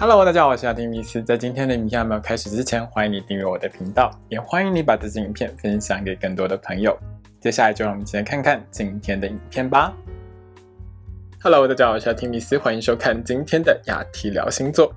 Hello，大家好，我是阿丁米斯。在今天的影片还没有开始之前，欢迎你订阅我的频道，也欢迎你把这支影片分享给更多的朋友。接下来就让我们一起来看看今天的影片吧。Hello，大家好，我是阿丁米斯，欢迎收看今天的雅提聊星座。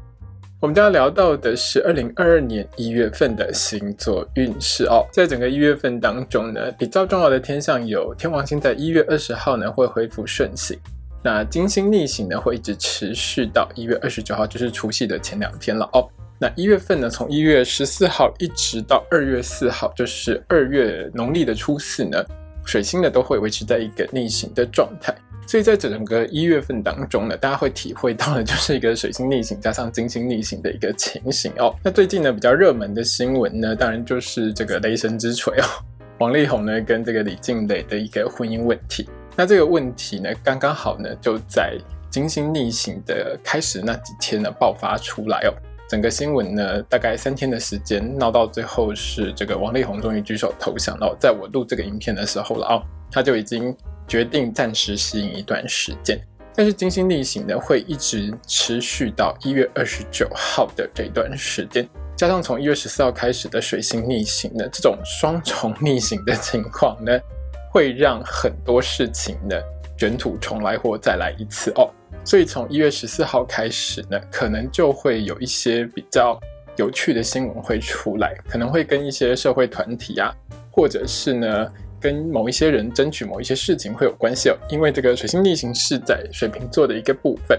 我们将要聊到的是二零二二年一月份的星座运势哦。在整个一月份当中呢，比较重要的天象有天王星在一月二十号呢会恢复顺行。那金星逆行呢，会一直持续到一月二十九号，就是除夕的前两天了哦。那一月份呢，从一月十四号一直到二月四号，就是二月农历的初四呢，水星呢都会维持在一个逆行的状态。所以在整个一月份当中呢，大家会体会到的就是一个水星逆行加上金星逆行的一个情形哦。那最近呢，比较热门的新闻呢，当然就是这个雷神之锤哦，王力宏呢跟这个李静蕾的一个婚姻问题。那这个问题呢，刚刚好呢，就在金星逆行的开始那几天呢爆发出来哦。整个新闻呢，大概三天的时间闹到最后是这个王力宏终于举手投降了。在我录这个影片的时候了哦，他就已经决定暂时吸引一段时间。但是金星逆行呢，会一直持续到一月二十九号的这段时间，加上从一月十四号开始的水星逆行呢，这种双重逆行的情况呢。会让很多事情呢卷土重来或再来一次哦，所以从一月十四号开始呢，可能就会有一些比较有趣的新闻会出来，可能会跟一些社会团体啊，或者是呢跟某一些人争取某一些事情会有关系哦。因为这个水星逆行是在水瓶座的一个部分，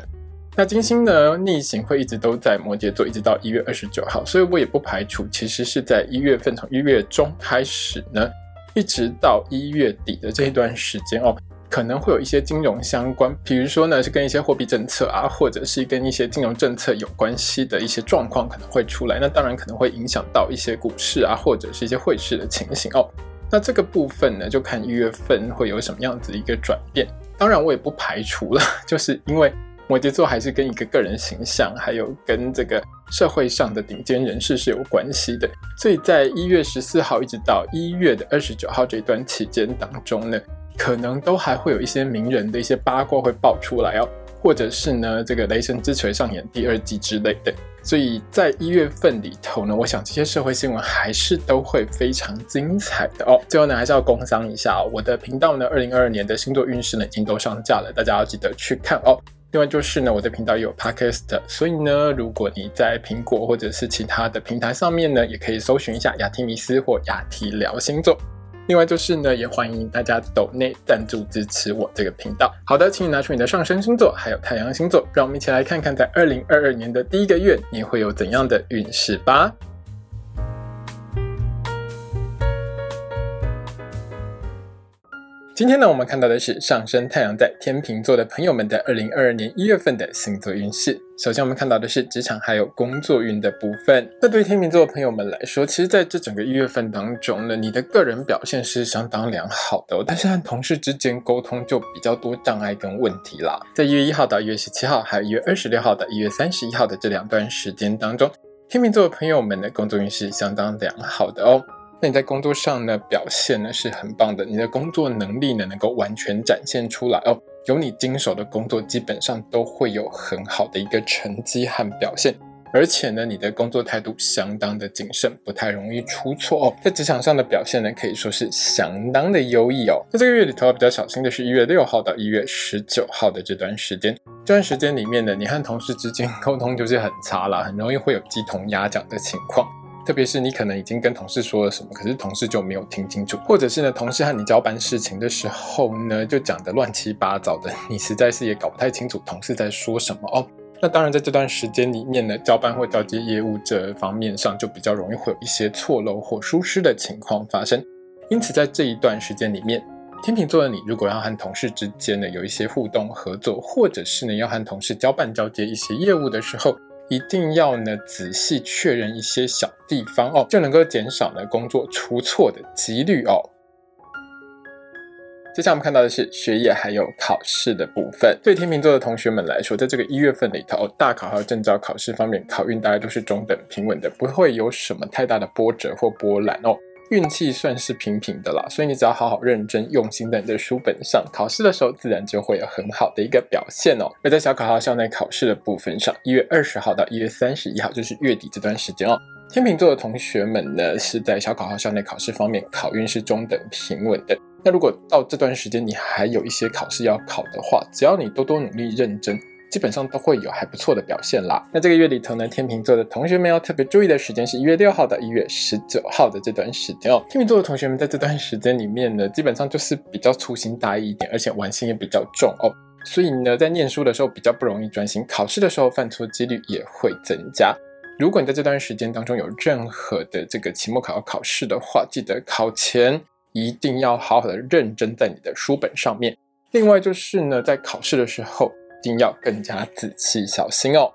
那金星呢逆行会一直都在摩羯座，一直到一月二十九号，所以我也不排除其实是在一月份从一月中开始呢。一直到一月底的这一段时间哦，可能会有一些金融相关，比如说呢是跟一些货币政策啊，或者是跟一些金融政策有关系的一些状况可能会出来。那当然可能会影响到一些股市啊，或者是一些汇市的情形哦。那这个部分呢，就看一月份会有什么样子一个转变。当然我也不排除了，就是因为。摩羯座还是跟一个个人形象，还有跟这个社会上的顶尖人士是有关系的。所以在一月十四号一直到一月的二十九号这段期间当中呢，可能都还会有一些名人的一些八卦会爆出来哦，或者是呢这个雷神之锤上演第二季之类的。所以在一月份里头呢，我想这些社会新闻还是都会非常精彩的哦。最后呢，还是要工商一下，我的频道呢，二零二二年的星座运势呢已经都上架了，大家要记得去看哦。另外就是呢，我的频道也有 podcast，所以呢，如果你在苹果或者是其他的平台上面呢，也可以搜寻一下雅提米斯或雅提聊星座。另外就是呢，也欢迎大家抖内赞助支持我这个频道。好的，请你拿出你的上升星座还有太阳星座，让我们一起来看看在二零二二年的第一个月你会有怎样的运势吧。今天呢，我们看到的是上升太阳在天秤座的朋友们的二零二二年一月份的星座运势。首先，我们看到的是职场还有工作运的部分。那对于天秤座的朋友们来说，其实在这整个一月份当中呢，你的个人表现是相当良好的，但是和同事之间沟通就比较多障碍跟问题啦。在一月一号到一月十七号，还有一月二十六号到一月三十一号的这两段时间当中，天秤座的朋友们的工作运是相当良好的哦。那你在工作上呢表现呢是很棒的，你的工作能力呢能够完全展现出来哦。有你经手的工作，基本上都会有很好的一个成绩和表现，而且呢，你的工作态度相当的谨慎，不太容易出错哦。在职场上的表现呢，可以说是相当的优异哦。在这个月里头比较小心的是一月六号到一月十九号的这段时间，这段时间里面呢，你和同事之间沟通就是很差了，很容易会有鸡同鸭讲的情况。特别是你可能已经跟同事说了什么，可是同事就没有听清楚，或者是呢，同事和你交办事情的时候呢，就讲的乱七八糟的，你实在是也搞不太清楚同事在说什么哦。那当然，在这段时间里面呢，交办或交接业务这方面上，就比较容易会有一些错漏或疏失的情况发生。因此，在这一段时间里面，天秤座的你，如果要和同事之间呢有一些互动合作，或者是呢要和同事交办交接一些业务的时候，一定要呢仔细确认一些小地方哦，就能够减少呢工作出错的几率哦。接下来我们看到的是学业还有考试的部分。对天秤座的同学们来说，在这个一月份里头，大考还有证照考试方面，考运大概都是中等平稳的，不会有什么太大的波折或波澜哦。运气算是平平的啦，所以你只要好好认真用心在你的书本上，考试的时候自然就会有很好的一个表现哦。而在小考号校内考试的部分上，一月二十号到一月三十一号，就是月底这段时间哦。天秤座的同学们呢，是在小考号校内考试方面考运是中等平稳的。那如果到这段时间你还有一些考试要考的话，只要你多多努力认真。基本上都会有还不错的表现啦。那这个月里头呢，天秤座的同学们要特别注意的时间是一月六号到一月十九号的这段时间哦。天秤座的同学们在这段时间里面呢，基本上就是比较粗心大意一点，而且玩心也比较重哦。所以呢，在念书的时候比较不容易专心，考试的时候犯错几率也会增加。如果你在这段时间当中有任何的这个期末考要考试的话，记得考前一定要好好的认真在你的书本上面。另外就是呢，在考试的时候。一定要更加仔细小心哦。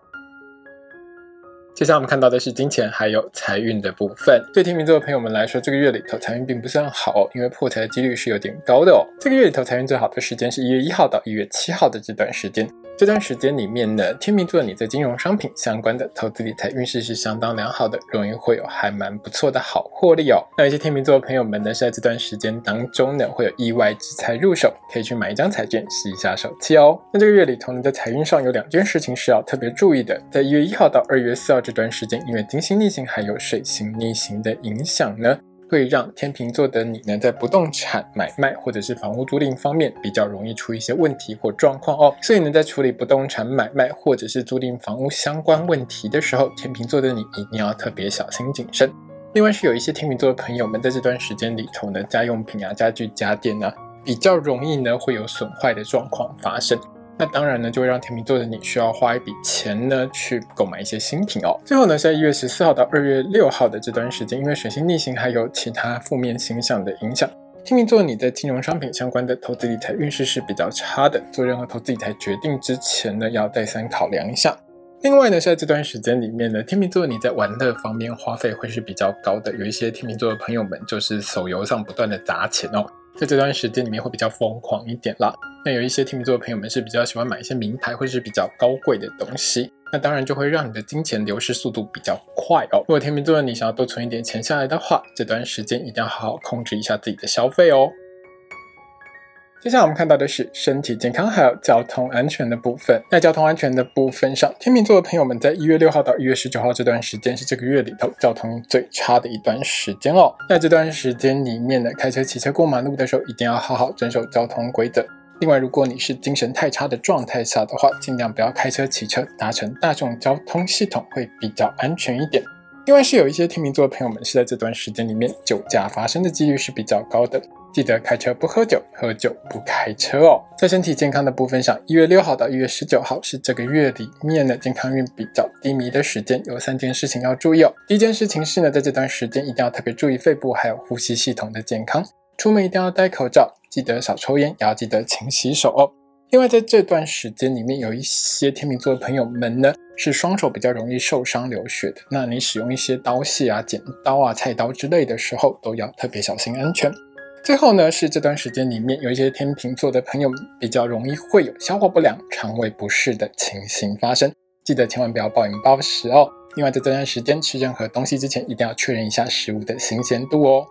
接下来我们看到的是金钱还有财运的部分。对天秤座的朋友们来说，这个月里头财运并不算好，因为破财的几率是有点高的哦。这个月里头财运最好的时间是一月一号到一月七号的这段时间。这段时间里面呢，天秤座你在金融商品相关的投资理财运势是相当良好的，容易会有还蛮不错的好获利哦。那有些天秤座的朋友们呢，在这段时间当中呢，会有意外之财入手，可以去买一张彩券吸一下手气哦。那这个月里头呢，在财运上有两件事情是要特别注意的，在一月一号到二月四号这段时间，因为金星逆行还有水星逆行的影响呢。会让天秤座的你呢，在不动产买卖或者是房屋租赁方面比较容易出一些问题或状况哦。所以呢，在处理不动产买卖或者是租赁房屋相关问题的时候，天秤座的你一定要特别小心谨慎。另外是有一些天秤座的朋友们在这段时间里头呢，家用品啊、家具家电啊，比较容易呢会有损坏的状况发生。那当然呢，就会让天秤座的你需要花一笔钱呢，去购买一些新品哦。最后呢，在一月十四号到二月六号的这段时间，因为水星逆行还有其他负面形象的影响，天秤座你的金融商品相关的投资理财运势是比较差的。做任何投资理财决定之前呢，要再三考量一下。另外呢，在这段时间里面呢，天秤座你在玩乐方面花费会是比较高的。有一些天秤座的朋友们就是手游上不断的砸钱哦。在这段时间里面会比较疯狂一点啦。那有一些天秤座的朋友们是比较喜欢买一些名牌或者是比较高贵的东西，那当然就会让你的金钱流失速度比较快哦。如果天秤座的你想要多存一点钱下来的话，这段时间一定要好好控制一下自己的消费哦。接下来我们看到的是身体健康还有交通安全的部分。在交通安全的部分上，天秤座的朋友们在一月六号到一月十九号这段时间是这个月里头交通最差的一段时间哦。在这段时间里面呢，开车、骑车过马路的时候一定要好好遵守交通规则。另外，如果你是精神太差的状态下的话，尽量不要开车、骑车，搭乘大众交通系统会比较安全一点。另外，是有一些天秤座的朋友们是在这段时间里面酒驾发生的几率是比较高的。记得开车不喝酒，喝酒不开车哦。在身体健康的部分上，一月六号到一月十九号是这个月里面的健康运比较低迷的时间，有三件事情要注意哦。第一件事情是呢，在这段时间一定要特别注意肺部还有呼吸系统的健康，出门一定要戴口罩，记得少抽烟，也要记得勤洗手哦。另外，在这段时间里面，有一些天秤座的朋友们呢，是双手比较容易受伤流血的，那你使用一些刀械啊、剪刀啊、菜刀之类的时候，都要特别小心安全。最后呢，是这段时间里面有一些天秤座的朋友比较容易会有消化不良、肠胃不适的情形发生，记得千万不要暴饮暴食哦。另外，在这段时间吃任何东西之前，一定要确认一下食物的新鲜度哦。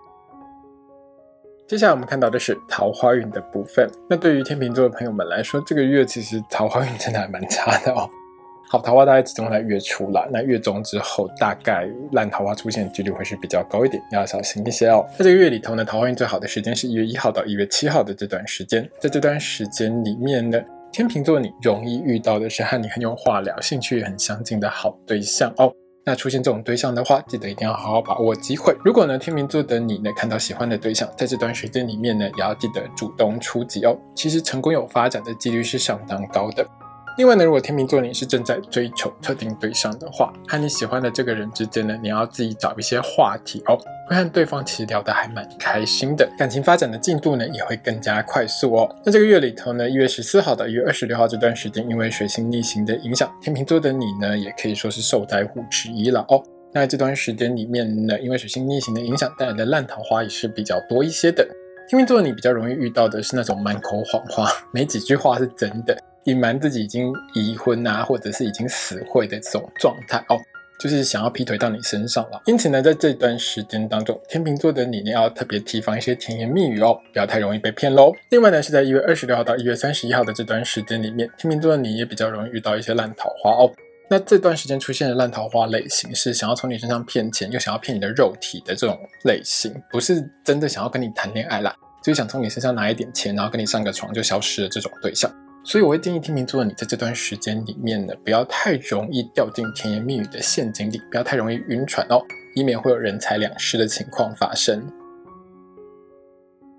接下来我们看到的是桃花运的部分。那对于天秤座的朋友们来说，这个月其实桃花运真的还蛮差的哦。好桃花大概集中在月初啦，那月中之后大概烂桃花出现几率会是比较高一点，要小心一些哦。在这个月里头呢，桃花运最好的时间是一月一号到一月七号的这段时间，在这段时间里面呢，天秤座你容易遇到的是和你很有话聊、兴趣很相近的好对象哦。那出现这种对象的话，记得一定要好好把握机会。如果呢天秤座的你呢看到喜欢的对象，在这段时间里面呢，也要记得主动出击哦。其实成功有发展的几率是相当高的。另外呢，如果天秤座你是正在追求特定对象的话，和你喜欢的这个人之间呢，你要自己找一些话题哦，会和对方其实聊得还蛮开心的，感情发展的进度呢也会更加快速哦。那这个月里头呢，一月十四号到一月二十六号这段时间，因为水星逆行的影响，天秤座的你呢，也可以说是受灾户之一了哦。那这段时间里面呢，因为水星逆行的影响带来的烂桃花也是比较多一些的。天秤座你比较容易遇到的是那种满口谎话，没几句话是真的。隐瞒自己已经离婚啊，或者是已经死会的这种状态哦，就是想要劈腿到你身上了。因此呢，在这段时间当中，天秤座的你，你要特别提防一些甜言蜜语哦，不要太容易被骗喽。另外呢，是在一月二十六号到一月三十一号的这段时间里面，天秤座的你也比较容易遇到一些烂桃花哦。那这段时间出现的烂桃花类型是想要从你身上骗钱，又想要骗你的肉体的这种类型，不是真的想要跟你谈恋爱啦，就是想从你身上拿一点钱，然后跟你上个床就消失的这种对象。所以我会建议天秤座的你在这段时间里面呢，不要太容易掉进甜言蜜语的陷阱里，不要太容易晕船哦，以免会有人财两失的情况发生。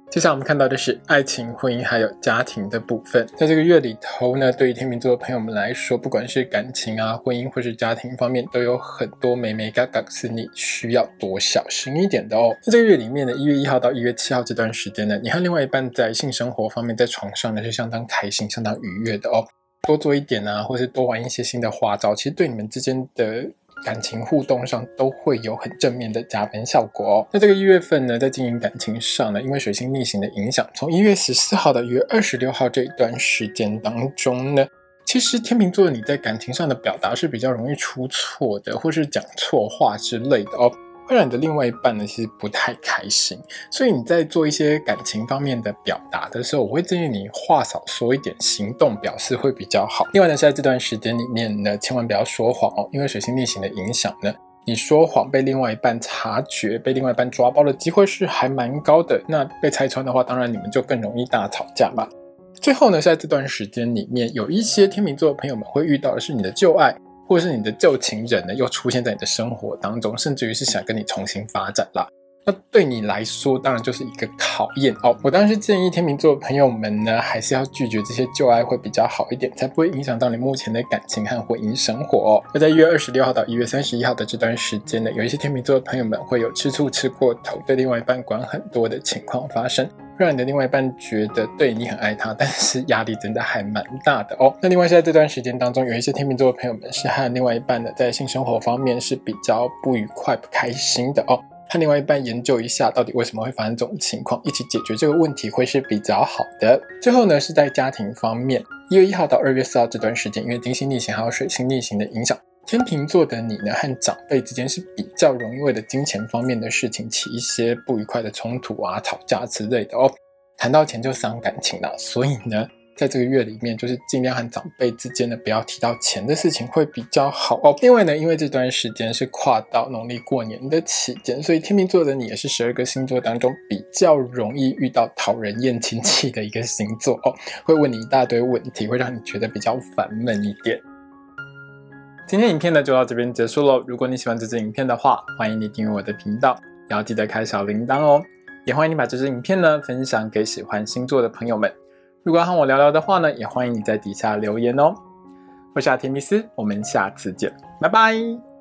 接下来我们看到的是爱情、婚姻还有家庭的部分。在这个月里头呢，对于天秤座的朋友们来说，不管是感情啊、婚姻或是家庭方面，都有很多美美嘎嘎是你需要多小心一点的哦。在这个月里面呢，一月一号到一月七号这段时间呢，你和另外一半在性生活方面，在床上呢是相当开心、相当愉悦的哦。多做一点啊，或是多玩一些新的花招，其实对你们之间的。感情互动上都会有很正面的加分效果哦。那这个一月份呢，在经营感情上呢，因为水星逆行的影响，从一月十四号到一月二十六号这一段时间当中呢，其实天秤座你在感情上的表达是比较容易出错的，或是讲错话之类的哦。会让你的另外一半呢，其实不太开心，所以你在做一些感情方面的表达的时候，我会建议你话少说一点，行动表示会比较好。另外呢，在这段时间里面呢，千万不要说谎哦，因为水星逆行的影响呢，你说谎被另外一半察觉，被另外一半抓包的机会是还蛮高的。那被拆穿的话，当然你们就更容易大吵架嘛。最后呢，在这段时间里面，有一些天秤座的朋友们会遇到的是你的旧爱。或者是你的旧情人呢，又出现在你的生活当中，甚至于是想跟你重新发展了。那对你来说，当然就是一个考验哦。我当然是建议天秤座的朋友们呢，还是要拒绝这些旧爱会比较好一点，才不会影响到你目前的感情和婚姻生活哦。那在一月二十六号到一月三十一号的这段时间呢，有一些天秤座的朋友们会有吃醋吃过头，对另外一半管很多的情况发生。让你的另外一半觉得对你很爱他，但是压力真的还蛮大的哦。那另外在这段时间当中，有一些天秤座的朋友们是和另外一半的在性生活方面是比较不愉快、不开心的哦。和另外一半研究一下到底为什么会发生这种情况，一起解决这个问题会是比较好的。最后呢，是在家庭方面，一月一号到二月四号这段时间，因为金星逆行还有水星逆行的影响。天秤座的你呢，和长辈之间是比较容易为了金钱方面的事情起一些不愉快的冲突啊、吵架之类的哦。谈到钱就伤感情了，所以呢，在这个月里面，就是尽量和长辈之间的不要提到钱的事情会比较好哦。另外呢，因为这段时间是跨到农历过年的期间，所以天秤座的你也是十二个星座当中比较容易遇到讨人厌亲戚的一个星座哦，会问你一大堆问题，会让你觉得比较烦闷一点。今天影片呢就到这边结束喽。如果你喜欢这支影片的话，欢迎你订阅我的频道，也要记得开小铃铛哦。也欢迎你把这支影片呢分享给喜欢星座的朋友们。如果要和我聊聊的话呢，也欢迎你在底下留言哦。我是阿提密斯，我们下次见，拜拜。